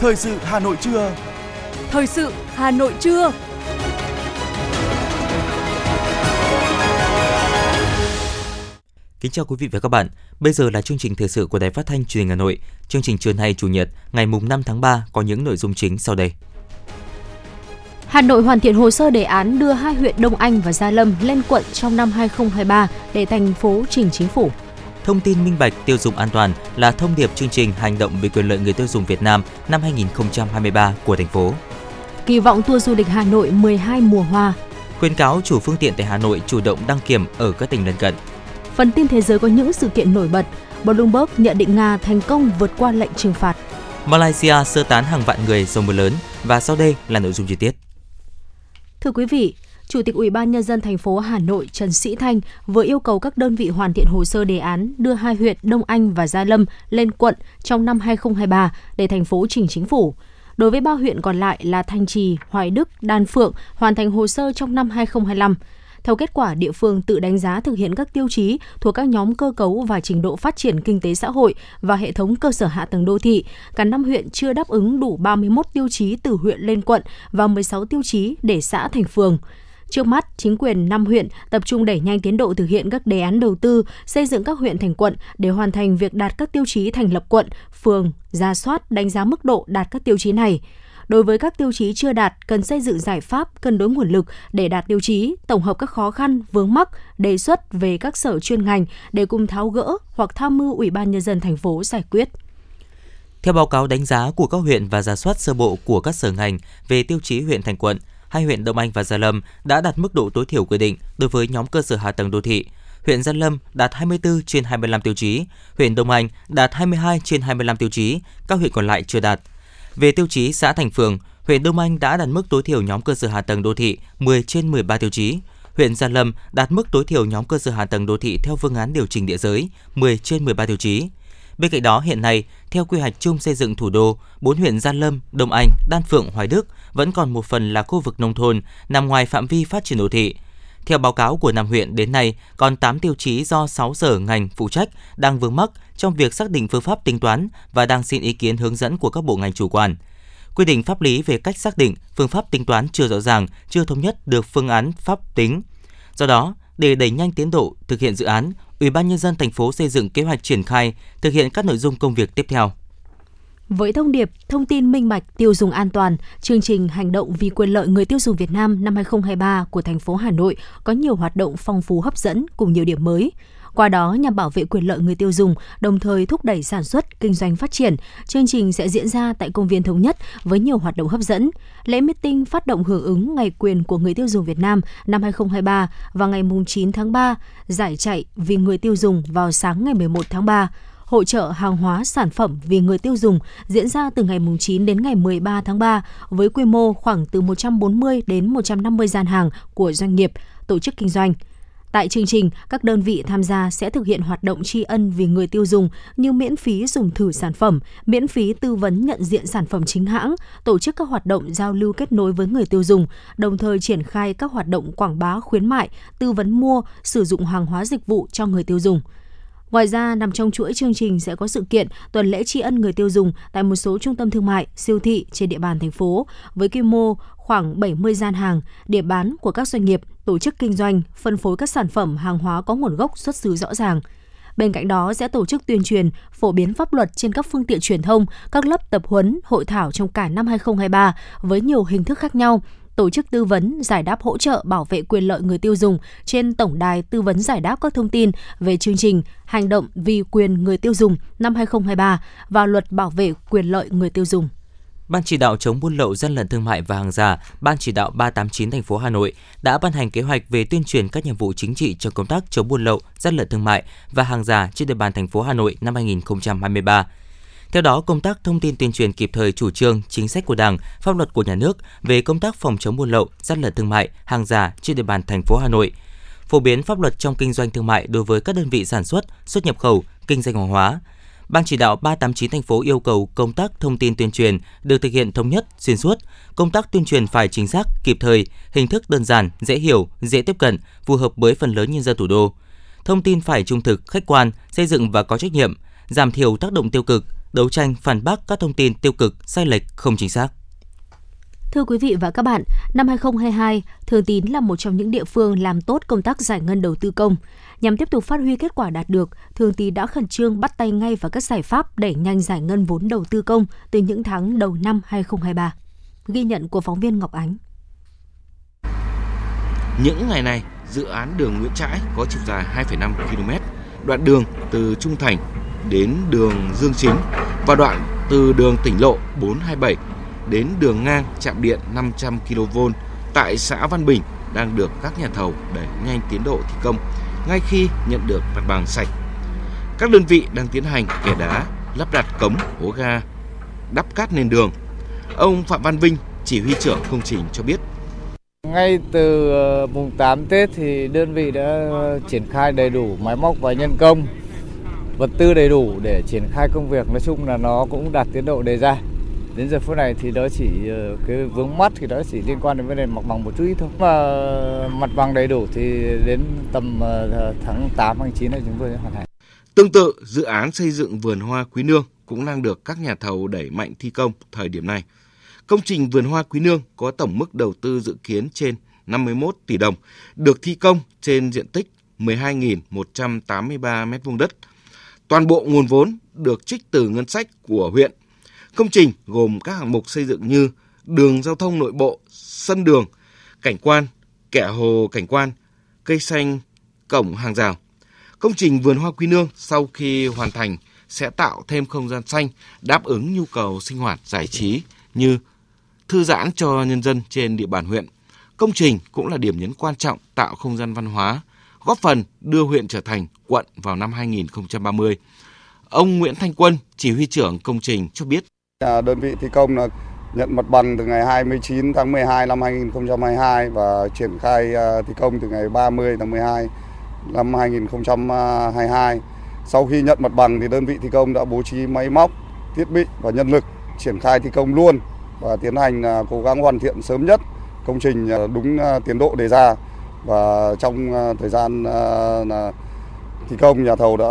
Thời sự Hà Nội trưa. Thời sự Hà Nội trưa. Kính chào quý vị và các bạn. Bây giờ là chương trình thời sự của Đài Phát thanh Truyền hình Hà Nội. Chương trình trưa nay Chủ nhật, ngày mùng 5 tháng 3 có những nội dung chính sau đây. Hà Nội hoàn thiện hồ sơ đề án đưa hai huyện Đông Anh và Gia Lâm lên quận trong năm 2023 để thành phố trình chính phủ. Thông tin minh bạch tiêu dùng an toàn là thông điệp chương trình hành động vì quyền lợi người tiêu dùng Việt Nam năm 2023 của thành phố. Kỳ vọng tour du lịch Hà Nội 12 mùa hoa. Khuyên cáo chủ phương tiện tại Hà Nội chủ động đăng kiểm ở các tỉnh lân cận. Phần tin thế giới có những sự kiện nổi bật. Bloomberg nhận định Nga thành công vượt qua lệnh trừng phạt. Malaysia sơ tán hàng vạn người do mưa lớn và sau đây là nội dung chi tiết. Thưa quý vị, Chủ tịch Ủy ban nhân dân thành phố Hà Nội Trần Sĩ Thanh vừa yêu cầu các đơn vị hoàn thiện hồ sơ đề án đưa hai huyện Đông Anh và Gia Lâm lên quận trong năm 2023 để thành phố trình chính phủ. Đối với ba huyện còn lại là Thanh Trì, Hoài Đức, Đan Phượng hoàn thành hồ sơ trong năm 2025. Theo kết quả, địa phương tự đánh giá thực hiện các tiêu chí thuộc các nhóm cơ cấu và trình độ phát triển kinh tế xã hội và hệ thống cơ sở hạ tầng đô thị. Cả năm huyện chưa đáp ứng đủ 31 tiêu chí từ huyện lên quận và 16 tiêu chí để xã thành phường. Trước mắt, chính quyền 5 huyện tập trung đẩy nhanh tiến độ thực hiện các đề án đầu tư, xây dựng các huyện thành quận để hoàn thành việc đạt các tiêu chí thành lập quận, phường, ra soát, đánh giá mức độ đạt các tiêu chí này. Đối với các tiêu chí chưa đạt, cần xây dựng giải pháp cân đối nguồn lực để đạt tiêu chí, tổng hợp các khó khăn, vướng mắc, đề xuất về các sở chuyên ngành để cùng tháo gỡ hoặc tham mưu Ủy ban nhân dân thành phố giải quyết. Theo báo cáo đánh giá của các huyện và giả soát sơ bộ của các sở ngành về tiêu chí huyện thành quận, hai huyện Đông Anh và Gia Lâm đã đạt mức độ tối thiểu quy định đối với nhóm cơ sở hạ tầng đô thị. Huyện Gia Lâm đạt 24 trên 25 tiêu chí, huyện Đông Anh đạt 22 trên 25 tiêu chí, các huyện còn lại chưa đạt. Về tiêu chí xã thành phường, huyện Đông Anh đã đạt mức tối thiểu nhóm cơ sở hạ tầng đô thị 10 trên 13 tiêu chí. Huyện Gia Lâm đạt mức tối thiểu nhóm cơ sở hạ tầng đô thị theo phương án điều chỉnh địa giới 10 trên 13 tiêu chí. Bên cạnh đó, hiện nay, theo quy hoạch chung xây dựng thủ đô, bốn huyện Gia Lâm, Đông Anh, Đan Phượng, Hoài Đức vẫn còn một phần là khu vực nông thôn nằm ngoài phạm vi phát triển đô thị. Theo báo cáo của năm huyện đến nay, còn 8 tiêu chí do 6 sở ngành phụ trách đang vướng mắc trong việc xác định phương pháp tính toán và đang xin ý kiến hướng dẫn của các bộ ngành chủ quản. Quy định pháp lý về cách xác định phương pháp tính toán chưa rõ ràng, chưa thống nhất được phương án pháp tính. Do đó, để đẩy nhanh tiến độ thực hiện dự án, Ủy ban nhân dân thành phố xây dựng kế hoạch triển khai thực hiện các nội dung công việc tiếp theo. Với thông điệp thông tin minh bạch, tiêu dùng an toàn, chương trình hành động vì quyền lợi người tiêu dùng Việt Nam năm 2023 của thành phố Hà Nội có nhiều hoạt động phong phú hấp dẫn cùng nhiều điểm mới. Qua đó nhằm bảo vệ quyền lợi người tiêu dùng, đồng thời thúc đẩy sản xuất, kinh doanh phát triển. Chương trình sẽ diễn ra tại công viên Thống Nhất với nhiều hoạt động hấp dẫn. Lễ meeting phát động hưởng ứng Ngày quyền của người tiêu dùng Việt Nam năm 2023 vào ngày 9 tháng 3, giải chạy vì người tiêu dùng vào sáng ngày 11 tháng 3 hội trợ hàng hóa sản phẩm vì người tiêu dùng diễn ra từ ngày 9 đến ngày 13 tháng 3 với quy mô khoảng từ 140 đến 150 gian hàng của doanh nghiệp, tổ chức kinh doanh. Tại chương trình, các đơn vị tham gia sẽ thực hiện hoạt động tri ân vì người tiêu dùng như miễn phí dùng thử sản phẩm, miễn phí tư vấn nhận diện sản phẩm chính hãng, tổ chức các hoạt động giao lưu kết nối với người tiêu dùng, đồng thời triển khai các hoạt động quảng bá khuyến mại, tư vấn mua, sử dụng hàng hóa dịch vụ cho người tiêu dùng. Ngoài ra, nằm trong chuỗi chương trình sẽ có sự kiện tuần lễ tri ân người tiêu dùng tại một số trung tâm thương mại, siêu thị trên địa bàn thành phố với quy mô khoảng 70 gian hàng, để bán của các doanh nghiệp, tổ chức kinh doanh, phân phối các sản phẩm hàng hóa có nguồn gốc xuất xứ rõ ràng. Bên cạnh đó sẽ tổ chức tuyên truyền, phổ biến pháp luật trên các phương tiện truyền thông, các lớp tập huấn, hội thảo trong cả năm 2023 với nhiều hình thức khác nhau, tổ chức tư vấn, giải đáp hỗ trợ bảo vệ quyền lợi người tiêu dùng trên tổng đài tư vấn giải đáp các thông tin về chương trình Hành động vì quyền người tiêu dùng năm 2023 và luật bảo vệ quyền lợi người tiêu dùng. Ban chỉ đạo chống buôn lậu gian lận thương mại và hàng giả, Ban chỉ đạo 389 thành phố Hà Nội đã ban hành kế hoạch về tuyên truyền các nhiệm vụ chính trị trong công tác chống buôn lậu, gian lận thương mại và hàng giả trên địa bàn thành phố Hà Nội năm 2023. Theo đó, công tác thông tin tuyên truyền kịp thời chủ trương, chính sách của Đảng, pháp luật của nhà nước về công tác phòng chống buôn lậu, gian lận thương mại, hàng giả trên địa bàn thành phố Hà Nội, phổ biến pháp luật trong kinh doanh thương mại đối với các đơn vị sản xuất, xuất nhập khẩu, kinh doanh hàng hóa. Ban chỉ đạo 389 thành phố yêu cầu công tác thông tin tuyên truyền được thực hiện thống nhất, xuyên suốt. Công tác tuyên truyền phải chính xác, kịp thời, hình thức đơn giản, dễ hiểu, dễ tiếp cận, phù hợp với phần lớn nhân dân thủ đô. Thông tin phải trung thực, khách quan, xây dựng và có trách nhiệm, giảm thiểu tác động tiêu cực, đấu tranh phản bác các thông tin tiêu cực, sai lệch, không chính xác. Thưa quý vị và các bạn, năm 2022, Thường Tín là một trong những địa phương làm tốt công tác giải ngân đầu tư công. Nhằm tiếp tục phát huy kết quả đạt được, Thường Tín đã khẩn trương bắt tay ngay vào các giải pháp đẩy nhanh giải ngân vốn đầu tư công từ những tháng đầu năm 2023. Ghi nhận của phóng viên Ngọc Ánh. Những ngày này, dự án đường Nguyễn Trãi có chiều dài 2,5 km, đoạn đường từ Trung Thành đến đường Dương Chính và đoạn từ đường tỉnh lộ 427 đến đường ngang chạm điện 500 kV tại xã Văn Bình đang được các nhà thầu đẩy nhanh tiến độ thi công ngay khi nhận được mặt bằng sạch. Các đơn vị đang tiến hành kẻ đá, lắp đặt cống, hố ga, đắp cát nền đường. Ông Phạm Văn Vinh, chỉ huy trưởng công trình cho biết. Ngay từ ờ, mùng 8 Tết thì đơn vị đã triển khai đầy đủ máy móc và nhân công, vật tư đầy đủ để triển khai công việc. Nói chung là nó cũng đạt tiến độ đề ra đến giờ phút này thì đó chỉ ờ, cái vướng mắt thì đó chỉ liên quan đến vấn đề mặt bằng một chút ít thôi mà mặt bằng đầy đủ thì đến tầm ờ, tháng 8 tháng 9 này chúng tôi sẽ hoàn thành Tương tự, dự án xây dựng vườn hoa Quý Nương cũng đang được các nhà thầu đẩy mạnh thi công thời điểm này. Công trình vườn hoa Quý Nương có tổng mức đầu tư dự kiến trên 51 tỷ đồng, được thi công trên diện tích 12.183 m2 đất. Toàn bộ nguồn vốn được trích từ ngân sách của huyện Công trình gồm các hạng mục xây dựng như đường giao thông nội bộ, sân đường, cảnh quan, kẻ hồ cảnh quan, cây xanh, cổng hàng rào. Công trình vườn hoa Quy Nương sau khi hoàn thành sẽ tạo thêm không gian xanh đáp ứng nhu cầu sinh hoạt giải trí như thư giãn cho nhân dân trên địa bàn huyện. Công trình cũng là điểm nhấn quan trọng tạo không gian văn hóa, góp phần đưa huyện trở thành quận vào năm 2030. Ông Nguyễn Thanh Quân, chỉ huy trưởng công trình cho biết. À, đơn vị thi công là nhận mặt bằng từ ngày 29 tháng 12 năm 2022 và triển khai à, thi công từ ngày 30 tháng 12 năm 2022. Sau khi nhận mặt bằng thì đơn vị thi công đã bố trí máy móc, thiết bị và nhân lực triển khai thi công luôn và tiến hành à, cố gắng hoàn thiện sớm nhất công trình đúng tiến độ đề ra và trong thời gian là thi công nhà thầu đã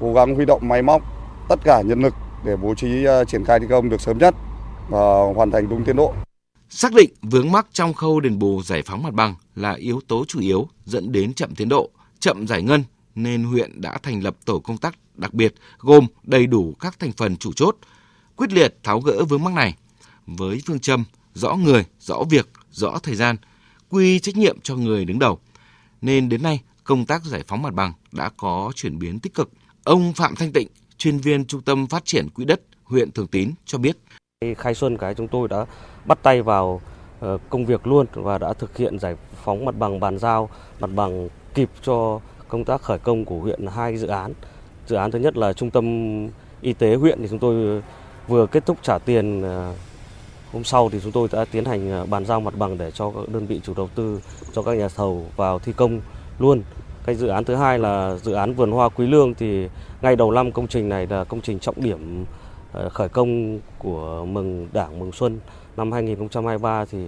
cố gắng huy động máy móc tất cả nhân lực để bố trí à, triển khai thi công được sớm nhất và hoàn thành đúng tiến độ. Xác định vướng mắc trong khâu đền bù giải phóng mặt bằng là yếu tố chủ yếu dẫn đến chậm tiến độ, chậm giải ngân nên huyện đã thành lập tổ công tác đặc biệt gồm đầy đủ các thành phần chủ chốt, quyết liệt tháo gỡ vướng mắc này với phương châm rõ người, rõ việc, rõ thời gian, quy trách nhiệm cho người đứng đầu. Nên đến nay, công tác giải phóng mặt bằng đã có chuyển biến tích cực. Ông Phạm Thanh Tịnh, chuyên viên Trung tâm Phát triển Quỹ đất huyện Thường Tín cho biết. Khai Xuân, cái chúng tôi đã bắt tay vào ờ, công việc luôn và đã thực hiện giải phóng mặt bằng bàn giao, mặt bằng kịp cho công tác khởi công của huyện hai dự án. Dự án thứ nhất là trung tâm y tế huyện thì chúng tôi vừa kết thúc trả tiền ờ, hôm sau thì chúng tôi đã tiến hành ờ, bàn giao mặt bằng để cho các đơn vị chủ đầu tư, cho các nhà thầu vào thi công luôn. Cái dự án thứ hai là dự án vườn hoa Quý Lương thì ngay đầu năm công trình này là công trình trọng điểm ờ, khởi công của mừng Đảng mừng Xuân năm 2023 thì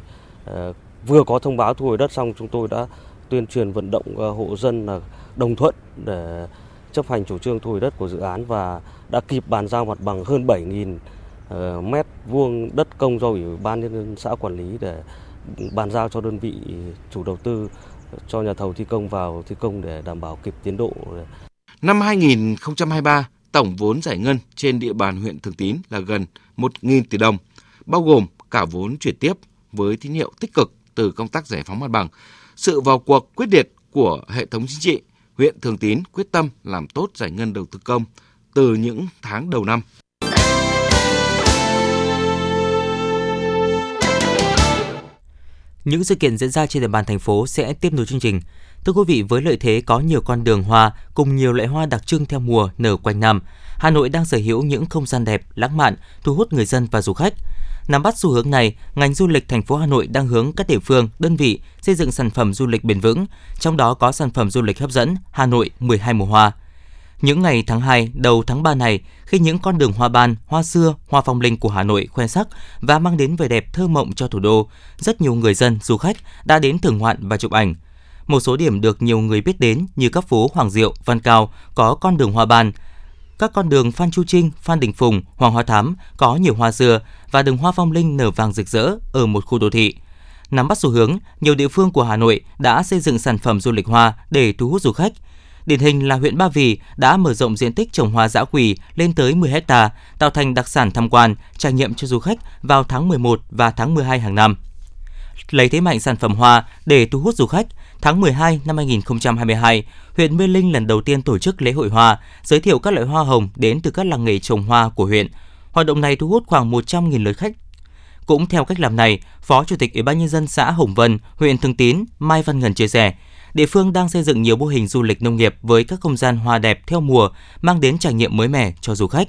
ờ, vừa có thông báo thu hồi đất xong chúng tôi đã tuyên truyền vận động ờ, hộ dân là đồng thuận để chấp hành chủ trương thu hồi đất của dự án và đã kịp bàn giao mặt bằng hơn 7.000 mét vuông đất công do ủy ban nhân dân xã quản lý để bàn giao cho đơn vị chủ đầu tư cho nhà thầu thi công vào thi công để đảm bảo kịp tiến độ. Năm 2023, tổng vốn giải ngân trên địa bàn huyện Thường Tín là gần 1.000 tỷ đồng, bao gồm cả vốn chuyển tiếp với tín hiệu tích cực từ công tác giải phóng mặt bằng, sự vào cuộc quyết liệt của hệ thống chính trị, huyện Thường Tín quyết tâm làm tốt giải ngân đầu tư công từ những tháng đầu năm. Những sự kiện diễn ra trên địa bàn thành phố sẽ tiếp nối chương trình. Thưa quý vị, với lợi thế có nhiều con đường hoa cùng nhiều loại hoa đặc trưng theo mùa nở quanh năm, Hà Nội đang sở hữu những không gian đẹp, lãng mạn, thu hút người dân và du khách. Nắm bắt xu hướng này, ngành du lịch thành phố Hà Nội đang hướng các địa phương, đơn vị xây dựng sản phẩm du lịch bền vững, trong đó có sản phẩm du lịch hấp dẫn Hà Nội 12 mùa hoa. Những ngày tháng 2, đầu tháng 3 này, khi những con đường hoa ban, hoa xưa, hoa phong linh của Hà Nội khoe sắc và mang đến vẻ đẹp thơ mộng cho thủ đô, rất nhiều người dân, du khách đã đến thưởng ngoạn và chụp ảnh. Một số điểm được nhiều người biết đến như các phố Hoàng Diệu, Văn Cao có con đường hoa ban, các con đường Phan Chu Trinh, Phan Đình Phùng, Hoàng Hoa Thám có nhiều hoa dừa và đường hoa phong linh nở vàng rực rỡ ở một khu đô thị. Nắm bắt xu hướng, nhiều địa phương của Hà Nội đã xây dựng sản phẩm du lịch hoa để thu hút du khách. Điển hình là huyện Ba Vì đã mở rộng diện tích trồng hoa dã quỳ lên tới 10 hecta, tạo thành đặc sản tham quan, trải nghiệm cho du khách vào tháng 11 và tháng 12 hàng năm. Lấy thế mạnh sản phẩm hoa để thu hút du khách, tháng 12 năm 2022, huyện Mê Linh lần đầu tiên tổ chức lễ hội hoa, giới thiệu các loại hoa hồng đến từ các làng nghề trồng hoa của huyện. Hoạt động này thu hút khoảng 100.000 lượt khách cũng theo cách làm này, Phó Chủ tịch Ủy ban nhân dân xã Hồng Vân, huyện Thường Tín, Mai Văn Ngân chia sẻ, địa phương đang xây dựng nhiều mô hình du lịch nông nghiệp với các không gian hoa đẹp theo mùa, mang đến trải nghiệm mới mẻ cho du khách.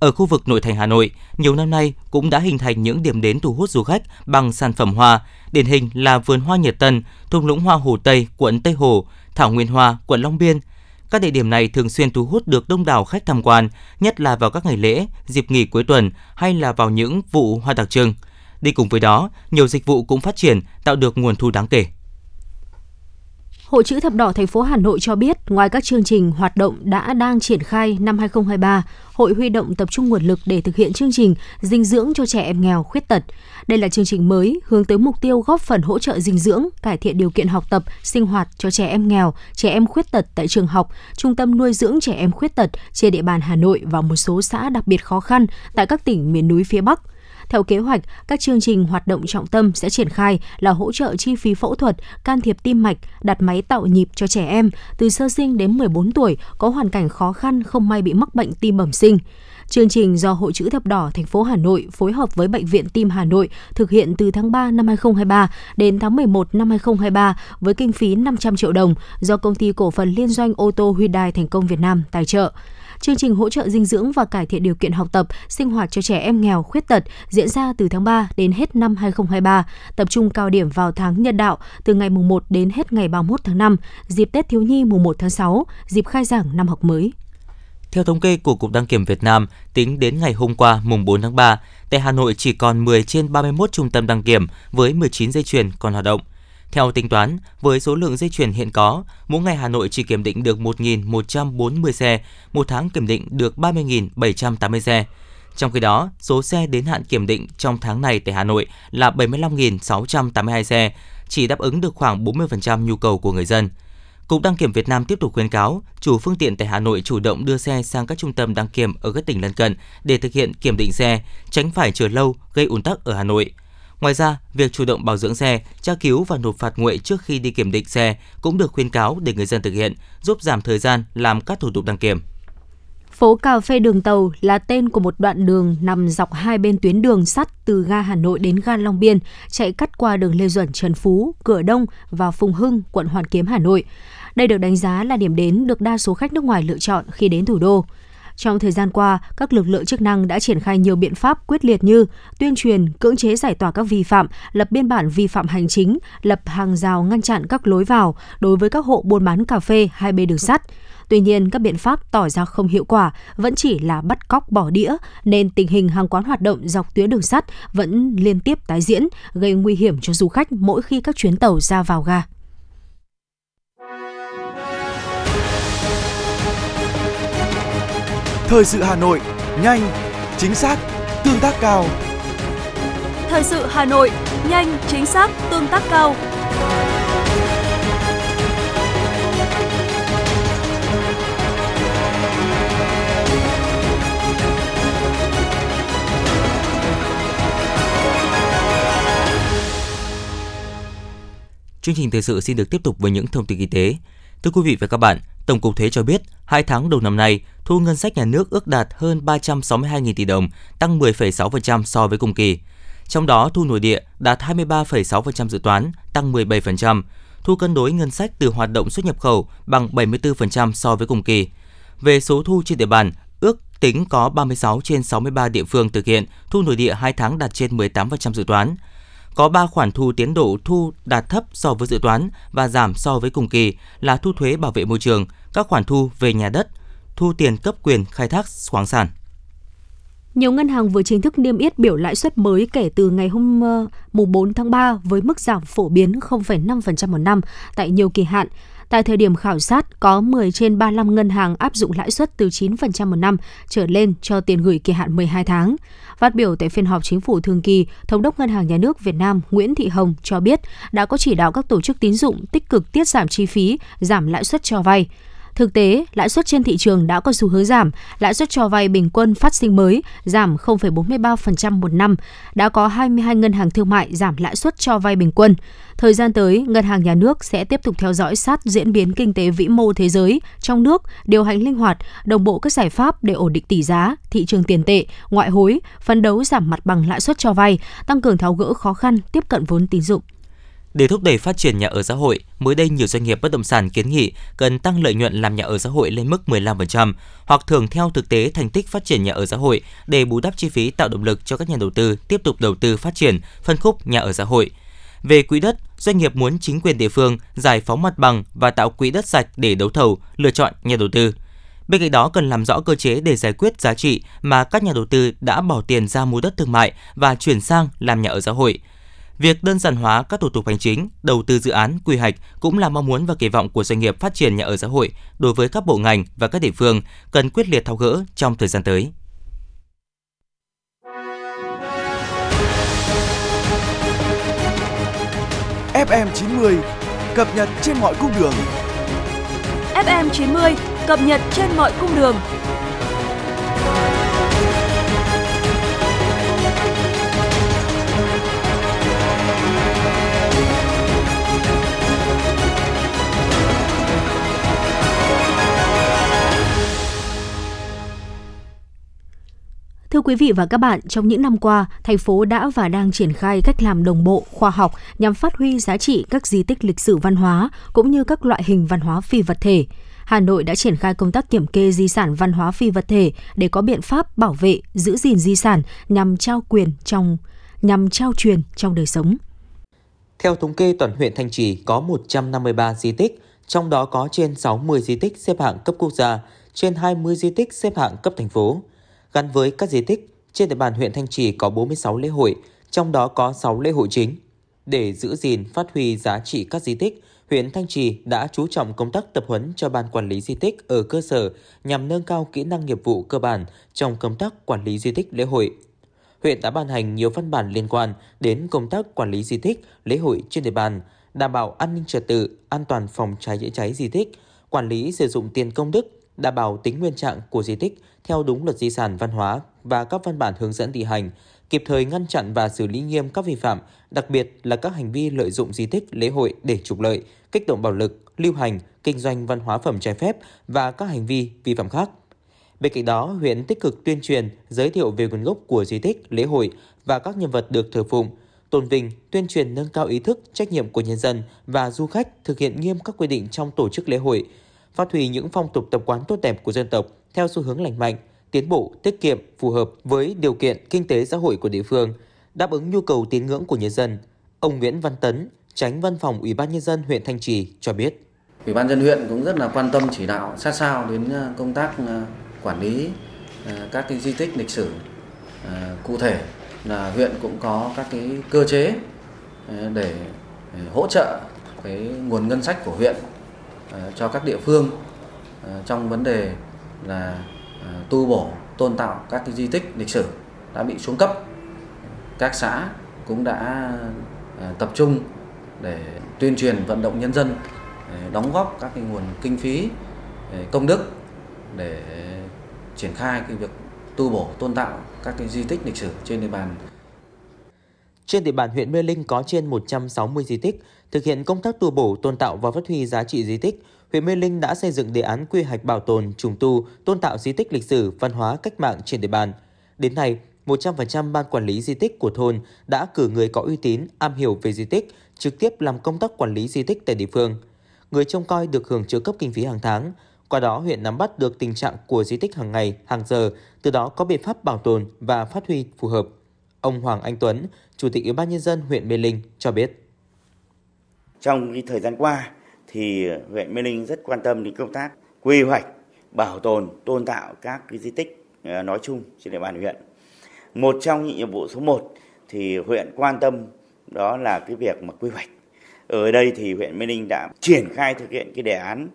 Ở khu vực nội thành Hà Nội, nhiều năm nay cũng đã hình thành những điểm đến thu hút du khách bằng sản phẩm hoa, điển hình là vườn hoa Nhật Tân, thung lũng hoa Hồ Tây, quận Tây Hồ, thảo nguyên hoa, quận Long Biên. Các địa điểm này thường xuyên thu hút được đông đảo khách tham quan, nhất là vào các ngày lễ, dịp nghỉ cuối tuần hay là vào những vụ hoa đặc trưng. Đi cùng với đó, nhiều dịch vụ cũng phát triển, tạo được nguồn thu đáng kể. Hội chữ thập đỏ thành phố Hà Nội cho biết, ngoài các chương trình hoạt động đã đang triển khai năm 2023, hội huy động tập trung nguồn lực để thực hiện chương trình dinh dưỡng cho trẻ em nghèo khuyết tật. Đây là chương trình mới hướng tới mục tiêu góp phần hỗ trợ dinh dưỡng, cải thiện điều kiện học tập, sinh hoạt cho trẻ em nghèo, trẻ em khuyết tật tại trường học, trung tâm nuôi dưỡng trẻ em khuyết tật trên địa bàn Hà Nội và một số xã đặc biệt khó khăn tại các tỉnh miền núi phía Bắc – theo kế hoạch, các chương trình hoạt động trọng tâm sẽ triển khai là hỗ trợ chi phí phẫu thuật, can thiệp tim mạch, đặt máy tạo nhịp cho trẻ em từ sơ sinh đến 14 tuổi có hoàn cảnh khó khăn không may bị mắc bệnh tim bẩm sinh. Chương trình do Hội chữ thập đỏ thành phố Hà Nội phối hợp với Bệnh viện Tim Hà Nội thực hiện từ tháng 3 năm 2023 đến tháng 11 năm 2023 với kinh phí 500 triệu đồng do công ty cổ phần liên doanh ô tô Hyundai Thành công Việt Nam tài trợ. Chương trình hỗ trợ dinh dưỡng và cải thiện điều kiện học tập, sinh hoạt cho trẻ em nghèo, khuyết tật diễn ra từ tháng 3 đến hết năm 2023, tập trung cao điểm vào tháng nhân đạo từ ngày mùng 1 đến hết ngày 31 tháng 5, dịp Tết thiếu nhi mùng 1 tháng 6, dịp khai giảng năm học mới. Theo thống kê của Cục Đăng kiểm Việt Nam, tính đến ngày hôm qua mùng 4 tháng 3, tại Hà Nội chỉ còn 10 trên 31 trung tâm đăng kiểm với 19 dây chuyền còn hoạt động. Theo tính toán, với số lượng dây chuyển hiện có, mỗi ngày Hà Nội chỉ kiểm định được 1.140 xe, một tháng kiểm định được 30.780 xe. Trong khi đó, số xe đến hạn kiểm định trong tháng này tại Hà Nội là 75.682 xe, chỉ đáp ứng được khoảng 40% nhu cầu của người dân. Cục Đăng kiểm Việt Nam tiếp tục khuyến cáo chủ phương tiện tại Hà Nội chủ động đưa xe sang các trung tâm đăng kiểm ở các tỉnh lân cận để thực hiện kiểm định xe, tránh phải chờ lâu gây ùn tắc ở Hà Nội. Ngoài ra, việc chủ động bảo dưỡng xe, tra cứu và nộp phạt nguội trước khi đi kiểm định xe cũng được khuyên cáo để người dân thực hiện, giúp giảm thời gian làm các thủ tục đăng kiểm. Phố Cà phê Đường Tàu là tên của một đoạn đường nằm dọc hai bên tuyến đường sắt từ ga Hà Nội đến ga Long Biên, chạy cắt qua đường Lê Duẩn Trần Phú, Cửa Đông và Phùng Hưng, quận Hoàn Kiếm, Hà Nội. Đây được đánh giá là điểm đến được đa số khách nước ngoài lựa chọn khi đến thủ đô. Trong thời gian qua, các lực lượng chức năng đã triển khai nhiều biện pháp quyết liệt như tuyên truyền, cưỡng chế giải tỏa các vi phạm, lập biên bản vi phạm hành chính, lập hàng rào ngăn chặn các lối vào đối với các hộ buôn bán cà phê hai bên đường sắt. Tuy nhiên, các biện pháp tỏ ra không hiệu quả, vẫn chỉ là bắt cóc bỏ đĩa, nên tình hình hàng quán hoạt động dọc tuyến đường sắt vẫn liên tiếp tái diễn, gây nguy hiểm cho du khách mỗi khi các chuyến tàu ra vào ga. Thời sự Hà Nội, nhanh, chính xác, tương tác cao. Thời sự Hà Nội, nhanh, chính xác, tương tác cao. Chương trình thời sự xin được tiếp tục với những thông tin y tế. Thưa quý vị và các bạn, Tổng cục Thuế cho biết, 2 tháng đầu năm nay, thu ngân sách nhà nước ước đạt hơn 362.000 tỷ đồng, tăng 10,6% so với cùng kỳ. Trong đó, thu nội địa đạt 23,6% dự toán, tăng 17%. Thu cân đối ngân sách từ hoạt động xuất nhập khẩu bằng 74% so với cùng kỳ. Về số thu trên địa bàn, ước tính có 36 trên 63 địa phương thực hiện thu nội địa 2 tháng đạt trên 18% dự toán có 3 khoản thu tiến độ thu đạt thấp so với dự toán và giảm so với cùng kỳ là thu thuế bảo vệ môi trường, các khoản thu về nhà đất, thu tiền cấp quyền khai thác khoáng sản. Nhiều ngân hàng vừa chính thức niêm yết biểu lãi suất mới kể từ ngày hôm ờ, mùng 4 tháng 3 với mức giảm phổ biến 0,5% một năm tại nhiều kỳ hạn. Tại thời điểm khảo sát, có 10 trên 35 ngân hàng áp dụng lãi suất từ 9% một năm trở lên cho tiền gửi kỳ hạn 12 tháng. Phát biểu tại phiên họp chính phủ thường kỳ, Thống đốc Ngân hàng Nhà nước Việt Nam Nguyễn Thị Hồng cho biết đã có chỉ đạo các tổ chức tín dụng tích cực tiết giảm chi phí, giảm lãi suất cho vay. Thực tế, lãi suất trên thị trường đã có xu hướng giảm, lãi suất cho vay bình quân phát sinh mới giảm 0,43% một năm, đã có 22 ngân hàng thương mại giảm lãi suất cho vay bình quân. Thời gian tới, Ngân hàng Nhà nước sẽ tiếp tục theo dõi sát diễn biến kinh tế vĩ mô thế giới, trong nước, điều hành linh hoạt, đồng bộ các giải pháp để ổn định tỷ giá, thị trường tiền tệ, ngoại hối, phấn đấu giảm mặt bằng lãi suất cho vay, tăng cường tháo gỡ khó khăn tiếp cận vốn tín dụng. Để thúc đẩy phát triển nhà ở xã hội, mới đây nhiều doanh nghiệp bất động sản kiến nghị cần tăng lợi nhuận làm nhà ở xã hội lên mức 15% hoặc thưởng theo thực tế thành tích phát triển nhà ở xã hội để bù đắp chi phí tạo động lực cho các nhà đầu tư tiếp tục đầu tư phát triển, phân khúc nhà ở xã hội. Về quỹ đất, doanh nghiệp muốn chính quyền địa phương giải phóng mặt bằng và tạo quỹ đất sạch để đấu thầu, lựa chọn nhà đầu tư. Bên cạnh đó cần làm rõ cơ chế để giải quyết giá trị mà các nhà đầu tư đã bỏ tiền ra mua đất thương mại và chuyển sang làm nhà ở xã hội – Việc đơn giản hóa các thủ tục hành chính, đầu tư dự án, quy hoạch cũng là mong muốn và kỳ vọng của doanh nghiệp phát triển nhà ở xã hội đối với các bộ ngành và các địa phương cần quyết liệt tháo gỡ trong thời gian tới. FM 90 cập nhật trên mọi cung đường. FM 90 cập nhật trên mọi cung đường. Thưa quý vị và các bạn, trong những năm qua, thành phố đã và đang triển khai cách làm đồng bộ, khoa học nhằm phát huy giá trị các di tích lịch sử văn hóa cũng như các loại hình văn hóa phi vật thể. Hà Nội đã triển khai công tác kiểm kê di sản văn hóa phi vật thể để có biện pháp bảo vệ, giữ gìn di sản nhằm trao quyền trong nhằm trao truyền trong đời sống. Theo thống kê toàn huyện Thanh Trì có 153 di tích, trong đó có trên 60 di tích xếp hạng cấp quốc gia, trên 20 di tích xếp hạng cấp thành phố. Gắn với các di tích, trên địa bàn huyện Thanh Trì có 46 lễ hội, trong đó có 6 lễ hội chính. Để giữ gìn, phát huy giá trị các di tích, huyện Thanh Trì đã chú trọng công tác tập huấn cho ban quản lý di tích ở cơ sở nhằm nâng cao kỹ năng nghiệp vụ cơ bản trong công tác quản lý di tích lễ hội. Huyện đã ban hành nhiều văn bản liên quan đến công tác quản lý di tích, lễ hội trên địa bàn, đảm bảo an ninh trật tự, an toàn phòng cháy chữa cháy di tích, quản lý sử dụng tiền công đức, đảm bảo tính nguyên trạng của di tích theo đúng luật di sản văn hóa và các văn bản hướng dẫn thi hành, kịp thời ngăn chặn và xử lý nghiêm các vi phạm, đặc biệt là các hành vi lợi dụng di tích, lễ hội để trục lợi, kích động bạo lực, lưu hành, kinh doanh văn hóa phẩm trái phép và các hành vi vi phạm khác. Bên cạnh đó, huyện tích cực tuyên truyền, giới thiệu về nguồn gốc của di tích, lễ hội và các nhân vật được thờ phụng, tôn vinh, tuyên truyền nâng cao ý thức, trách nhiệm của nhân dân và du khách thực hiện nghiêm các quy định trong tổ chức lễ hội, phát huy những phong tục tập quán tốt đẹp của dân tộc theo xu hướng lành mạnh, tiến bộ, tiết kiệm, phù hợp với điều kiện kinh tế xã hội của địa phương, đáp ứng nhu cầu tín ngưỡng của nhân dân. Ông Nguyễn Văn Tấn, tránh văn phòng Ủy ban nhân dân huyện Thanh Trì cho biết. Ủy ban dân huyện cũng rất là quan tâm chỉ đạo sát sao đến ờ, công tác ờ, quản lý ờ, các cái di tích lịch sử. Cụ thể là huyện cũng có các cái cơ chế để hỗ trợ cái nguồn ngân sách của huyện cho các địa phương trong vấn đề là à, tu bổ tôn tạo các cái di tích lịch sử đã bị xuống cấp các xã cũng đã à, tập trung để tuyên truyền vận động nhân dân à, đóng góp các cái nguồn kinh phí công đức để triển khai cái việc tu bổ tôn tạo các cái di tích lịch sử trên địa bàn. Trên địa bàn huyện Mê Linh có trên 160 di tích, thực hiện công tác tu bổ tôn tạo và phát huy giá trị di tích, huyện Mê Linh đã xây dựng đề án quy hoạch bảo tồn, trùng tu, tôn tạo di tích lịch sử, văn hóa cách mạng trên địa bàn. Đến nay, 100% ban quản lý di tích của thôn đã cử người có uy tín, am hiểu về di tích, trực tiếp làm công tác quản lý di tích tại địa phương. Người trông coi được hưởng trợ cấp kinh phí hàng tháng. Qua đó, huyện nắm bắt được tình trạng của di tích hàng ngày, hàng giờ, từ đó có biện pháp bảo tồn và phát huy phù hợp. Ông Hoàng Anh Tuấn, Chủ tịch Ủy ban nhân dân huyện Mê Linh cho biết. Trong cái thời gian qua, thì huyện Mê Linh rất quan tâm đến công tác quy hoạch, bảo tồn, tôn tạo các cái di tích ờ, nói chung trên địa bàn huyện. Một trong những nhiệm vụ số 1 thì huyện quan tâm đó là cái việc mà quy hoạch Ở đây thì huyện Mê Linh đã triển khai thực hiện cái đề án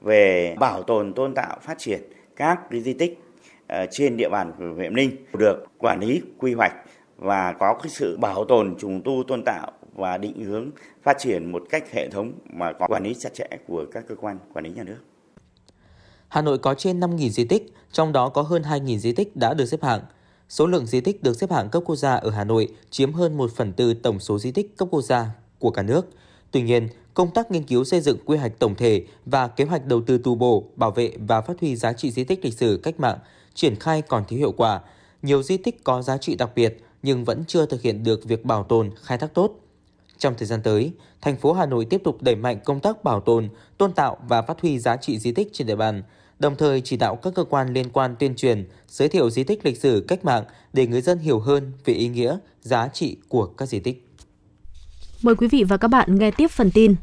về bảo tồn tôn tạo phát triển các cái di tích ờ, trên địa bàn của huyện Ninh được quản lý quy hoạch và có cái sự bảo tồn trùng tu tôn tạo và định hướng phát triển một cách hệ thống mà có quản lý chặt chẽ của các cơ quan quản lý nhà nước. Hà Nội có trên 5.000 di tích, trong đó có hơn 2.000 di tích đã được xếp hạng. Số lượng di tích được xếp hạng cấp quốc gia ở Hà Nội chiếm hơn 1 phần tư tổng số di tích cấp quốc gia của cả nước. Tuy nhiên, công tác nghiên cứu xây dựng quy hoạch tổng thể và kế hoạch đầu tư tu bổ, bảo vệ và phát huy giá trị di tích lịch sử cách mạng triển khai còn thiếu hiệu quả. Nhiều di tích có giá trị đặc biệt nhưng vẫn chưa thực hiện được việc bảo tồn, khai thác tốt. Trong thời gian tới, thành phố Hà Nội tiếp tục đẩy mạnh công tác bảo tồn, tôn tạo và phát huy giá trị di tích trên địa bàn, đồng thời chỉ đạo các cơ quan liên quan tuyên truyền, giới thiệu di tích lịch sử cách mạng để người dân hiểu hơn về ý nghĩa, giá trị của các di tích. Mời quý vị và các bạn nghe tiếp phần tin.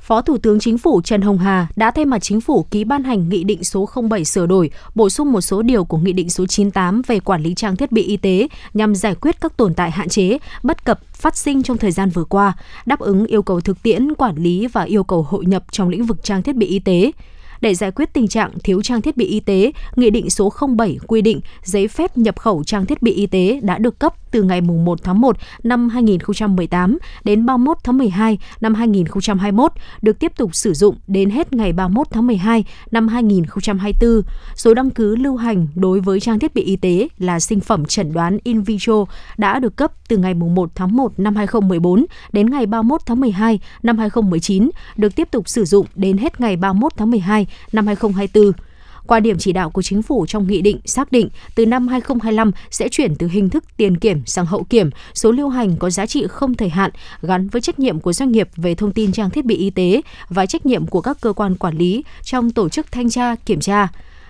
Phó Thủ tướng Chính phủ Trần Hồng Hà đã thay mặt Chính phủ ký ban hành Nghị định số 07 sửa đổi, bổ sung một số điều của Nghị định số 98 về quản lý trang thiết bị y tế nhằm giải quyết các tồn tại hạn chế, bất cập phát sinh trong thời gian vừa qua, đáp ứng yêu cầu thực tiễn, quản lý và yêu cầu hội nhập trong lĩnh vực trang thiết bị y tế. Để giải quyết tình trạng thiếu trang thiết bị y tế, Nghị định số 07 quy định giấy phép nhập khẩu trang thiết bị y tế đã được cấp từ ngày 1 tháng 1 năm 2018 đến 31 tháng 12 năm 2021, được tiếp tục sử dụng đến hết ngày 31 tháng 12 năm 2024. Số đăng ký lưu hành đối với trang thiết bị y tế là sinh phẩm chẩn đoán in vitro đã được cấp từ ngày 1 tháng 1 năm 2014 đến ngày 31 tháng 12 năm 2019, được tiếp tục sử dụng đến hết ngày 31 tháng 12 năm 2024. Qua điểm chỉ đạo của chính phủ trong nghị định xác định từ năm 2025 sẽ chuyển từ hình thức tiền kiểm sang hậu kiểm, số lưu hành có giá trị không thời hạn gắn với trách nhiệm của doanh nghiệp về thông tin trang thiết bị y tế và trách nhiệm của các cơ quan quản lý trong tổ chức thanh tra, kiểm tra.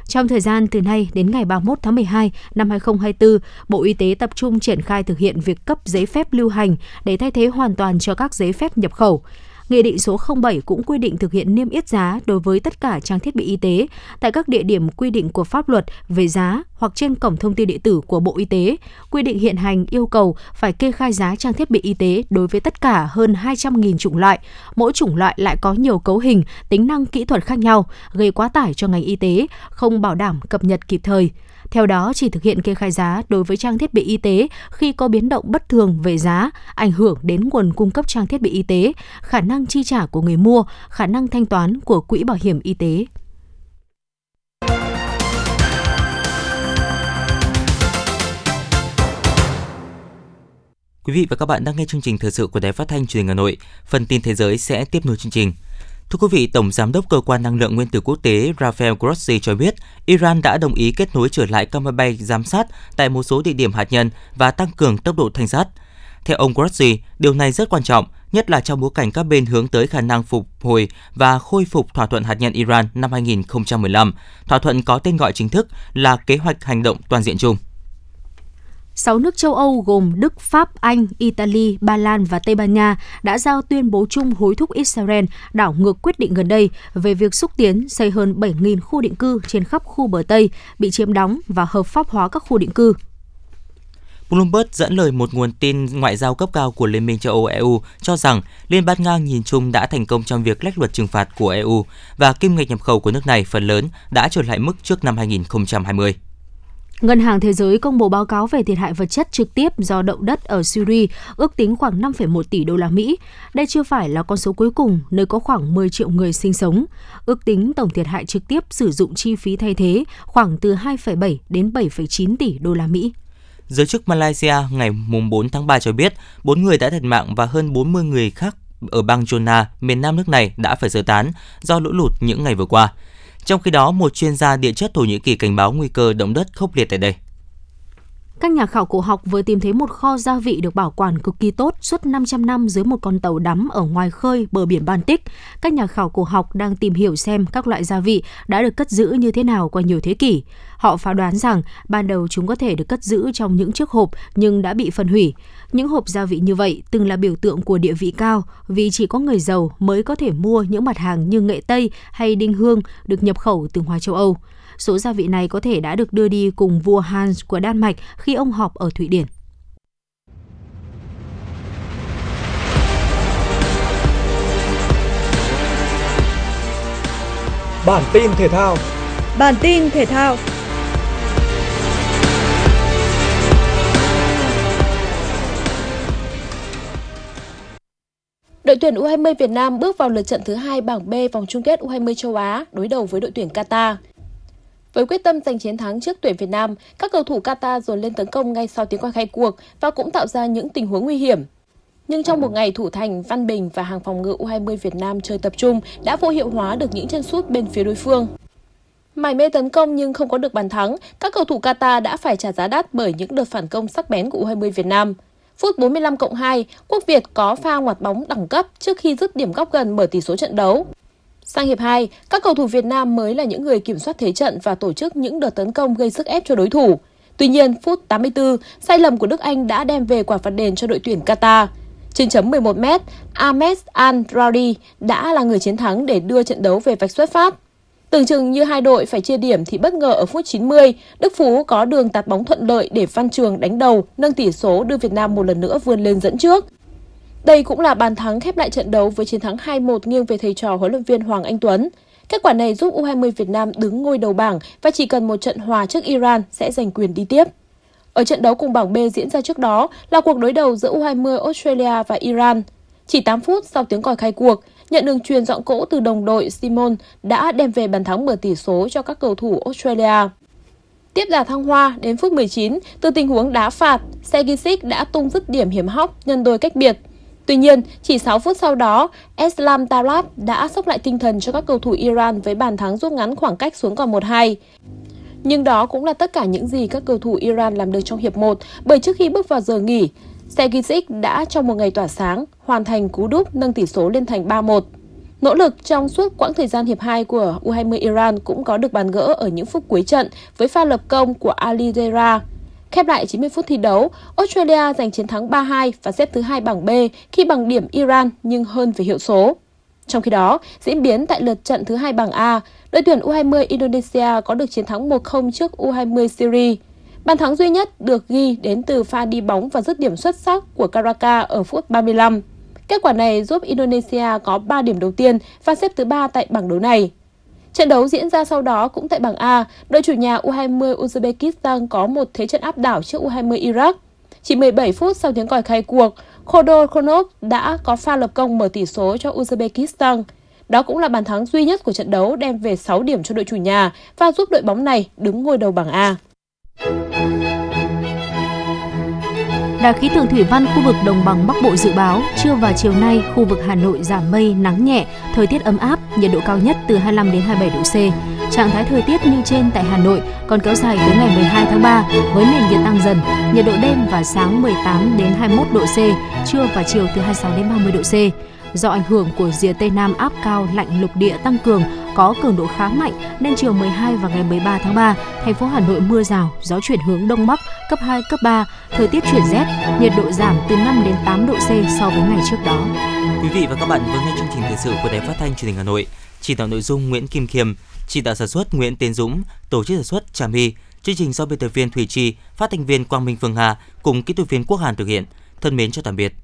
Trong thời gian từ nay đến ngày 31 tháng 12 năm 2024, Bộ Y tế tập trung triển khai thực hiện việc cấp giấy phép lưu hành để thay thế hoàn toàn cho các giấy phép nhập khẩu. Nghị định số 07 cũng quy định thực hiện niêm yết giá đối với tất cả trang thiết bị y tế tại các địa điểm quy định của pháp luật về giá hoặc trên cổng thông tin điện tử của Bộ Y tế. Quy định hiện hành yêu cầu phải kê khai giá trang thiết bị y tế đối với tất cả hơn 200.000 chủng loại. Mỗi chủng loại lại có nhiều cấu hình, tính năng kỹ thuật khác nhau, gây quá tải cho ngành y tế, không bảo đảm cập nhật kịp thời. Theo đó, chỉ thực hiện kê khai giá đối với trang thiết bị y tế khi có biến động bất thường về giá, ảnh hưởng đến nguồn cung cấp trang thiết bị y tế, khả năng chi trả của người mua, khả năng thanh toán của quỹ bảo hiểm y tế. Quý vị và các bạn đang nghe chương trình thời sự của Đài Phát thanh Truyền hình Hà Nội. Phần tin thế giới sẽ tiếp nối chương trình. Thưa quý vị, Tổng Giám đốc Cơ quan Năng lượng Nguyên tử Quốc tế Rafael Grossi cho biết Iran đã đồng ý kết nối trở lại các máy bay giám sát tại một số địa điểm hạt nhân và tăng cường tốc độ thanh sát. Theo ông Grossi, điều này rất quan trọng, nhất là trong bối cảnh các bên hướng tới khả năng phục hồi và khôi phục thỏa thuận hạt nhân Iran năm 2015. Thỏa thuận có tên gọi chính thức là Kế hoạch Hành động Toàn diện chung. 6 nước châu Âu gồm Đức, Pháp, Anh, Italy, Ba Lan và Tây Ban Nha đã giao tuyên bố chung hối thúc Israel đảo ngược quyết định gần đây về việc xúc tiến xây hơn 7.000 khu định cư trên khắp khu bờ Tây bị chiếm đóng và hợp pháp hóa các khu định cư. Bloomberg dẫn lời một nguồn tin ngoại giao cấp cao của Liên minh châu Âu EU cho rằng Liên bang Nga nhìn chung đã thành công trong việc lách luật trừng phạt của EU và kim ngạch nhập khẩu của nước này phần lớn đã trở lại mức trước năm 2020. Ngân hàng Thế giới công bố báo cáo về thiệt hại vật chất trực tiếp do động đất ở Syria, ước tính khoảng 5,1 tỷ đô la Mỹ. Đây chưa phải là con số cuối cùng, nơi có khoảng 10 triệu người sinh sống. Ước tính tổng thiệt hại trực tiếp sử dụng chi phí thay thế khoảng từ 2,7 đến 7,9 tỷ đô la Mỹ. Giới chức Malaysia ngày 4 tháng 3 cho biết 4 người đã thiệt mạng và hơn 40 người khác ở bang Jonah, miền nam nước này đã phải sơ tán do lũ lụt những ngày vừa qua. Trong khi đó, một chuyên gia địa chất Thổ Nhĩ Kỳ cảnh báo nguy cơ động đất khốc liệt tại đây. Các nhà khảo cổ học vừa tìm thấy một kho gia vị được bảo quản cực kỳ tốt suốt 500 năm dưới một con tàu đắm ở ngoài khơi bờ biển Baltic. Các nhà khảo cổ học đang tìm hiểu xem các loại gia vị đã được cất giữ như thế nào qua nhiều thế kỷ. Họ phán đoán rằng ban đầu chúng có thể được cất giữ trong những chiếc hộp nhưng đã bị phân hủy. Những hộp gia vị như vậy từng là biểu tượng của địa vị cao vì chỉ có người giàu mới có thể mua những mặt hàng như nghệ Tây hay đinh hương được nhập khẩu từ ngoài châu Âu. Số gia vị này có thể đã được đưa đi cùng vua Hans của Đan Mạch khi ông họp ở Thụy Điển. Bản tin thể thao Bản tin thể thao Đội tuyển U20 Việt Nam bước vào lượt trận thứ hai bảng B vòng chung kết U20 châu Á đối đầu với đội tuyển Qatar. Với quyết tâm giành chiến thắng trước tuyển Việt Nam, các cầu thủ Qatar dồn lên tấn công ngay sau tiếng còi khai cuộc và cũng tạo ra những tình huống nguy hiểm. Nhưng trong một ngày thủ thành, Văn Bình và hàng phòng ngự U20 Việt Nam chơi tập trung đã vô hiệu hóa được những chân sút bên phía đối phương. Mải mê tấn công nhưng không có được bàn thắng, các cầu thủ Qatar đã phải trả giá đắt bởi những đợt phản công sắc bén của U20 Việt Nam. Phút 45 cộng 2, Quốc Việt có pha ngoặt bóng đẳng cấp trước khi dứt điểm góc gần mở tỷ số trận đấu. Sang hiệp 2, các cầu thủ Việt Nam mới là những người kiểm soát thế trận và tổ chức những đợt tấn công gây sức ép cho đối thủ. Tuy nhiên, phút 84, sai lầm của Đức Anh đã đem về quả phạt đền cho đội tuyển Qatar. Trên chấm 11m, Ahmed Al-Raudi đã là người chiến thắng để đưa trận đấu về vạch xuất phát. Tưởng chừng như hai đội phải chia điểm thì bất ngờ ở phút 90, Đức Phú có đường tạt bóng thuận lợi để Văn Trường đánh đầu, nâng tỷ số đưa Việt Nam một lần nữa vươn lên dẫn trước. Đây cũng là bàn thắng khép lại trận đấu với chiến thắng 2-1 nghiêng về thầy trò huấn luyện viên Hoàng Anh Tuấn. Kết quả này giúp U20 Việt Nam đứng ngôi đầu bảng và chỉ cần một trận hòa trước Iran sẽ giành quyền đi tiếp. Ở trận đấu cùng bảng B diễn ra trước đó là cuộc đối đầu giữa U20 Australia và Iran. Chỉ 8 phút sau tiếng còi khai cuộc, nhận đường truyền dọn cỗ từ đồng đội Simon đã đem về bàn thắng mở tỷ số cho các cầu thủ Australia. Tiếp đà thăng hoa đến phút 19, từ tình huống đá phạt, Segisic đã tung dứt điểm hiểm hóc nhân đôi cách biệt. Tuy nhiên, chỉ 6 phút sau đó, Eslam Tarab đã sốc lại tinh thần cho các cầu thủ Iran với bàn thắng rút ngắn khoảng cách xuống còn 1-2. Nhưng đó cũng là tất cả những gì các cầu thủ Iran làm được trong hiệp 1, bởi trước khi bước vào giờ nghỉ, Segisic đã trong một ngày tỏa sáng hoàn thành cú đúp nâng tỷ số lên thành 3-1. Nỗ lực trong suốt quãng thời gian hiệp 2 của U20 Iran cũng có được bàn gỡ ở những phút cuối trận với pha lập công của Ali Dera. Khép lại 90 phút thi đấu, Australia giành chiến thắng 3-2 và xếp thứ hai bảng B khi bằng điểm Iran nhưng hơn về hiệu số. Trong khi đó, diễn biến tại lượt trận thứ hai bảng A, đội tuyển U20 Indonesia có được chiến thắng 1-0 trước U20 Syria. Bàn thắng duy nhất được ghi đến từ pha đi bóng và dứt điểm xuất sắc của Karaka ở phút 35. Kết quả này giúp Indonesia có 3 điểm đầu tiên và xếp thứ 3 tại bảng đấu này. Trận đấu diễn ra sau đó cũng tại bảng A, đội chủ nhà U20 Uzbekistan có một thế trận áp đảo trước U20 Iraq. Chỉ 17 phút sau tiếng còi khai cuộc, Khodo Khonov đã có pha lập công mở tỷ số cho Uzbekistan. Đó cũng là bàn thắng duy nhất của trận đấu đem về 6 điểm cho đội chủ nhà và giúp đội bóng này đứng ngôi đầu bảng A. Đài khí tượng thủy văn khu vực đồng bằng Bắc Bộ dự báo trưa và chiều nay khu vực Hà Nội giảm mây, nắng nhẹ, thời tiết ấm áp, nhiệt độ cao nhất từ 25 đến 27 độ C. Trạng thái thời tiết như trên tại Hà Nội còn kéo dài tới ngày 12 tháng 3 với nền nhiệt tăng dần, nhiệt độ đêm và sáng 18 đến 21 độ C, trưa và chiều từ 26 đến 30 độ C. Do ảnh hưởng của rìa Tây Nam áp cao lạnh lục địa tăng cường có cường độ khá mạnh nên chiều 12 và ngày 13 tháng 3, thành phố Hà Nội mưa rào, gió chuyển hướng đông bắc cấp 2 cấp 3, thời tiết chuyển rét, nhiệt độ giảm từ 5 đến 8 độ C so với ngày trước đó. Quý vị và các bạn vừa nghe chương trình thời sự của Đài Phát thanh Truyền hình Hà Nội. Chỉ đạo nội dung Nguyễn Kim Khiêm, chỉ đạo sản xuất Nguyễn Tiến Dũng, tổ chức sản xuất Trà My. Chương trình do biên tập viên Thủy Chi, phát thanh viên Quang Minh Phương Hà cùng kỹ thuật viên Quốc Hàn thực hiện. Thân mến chào tạm biệt.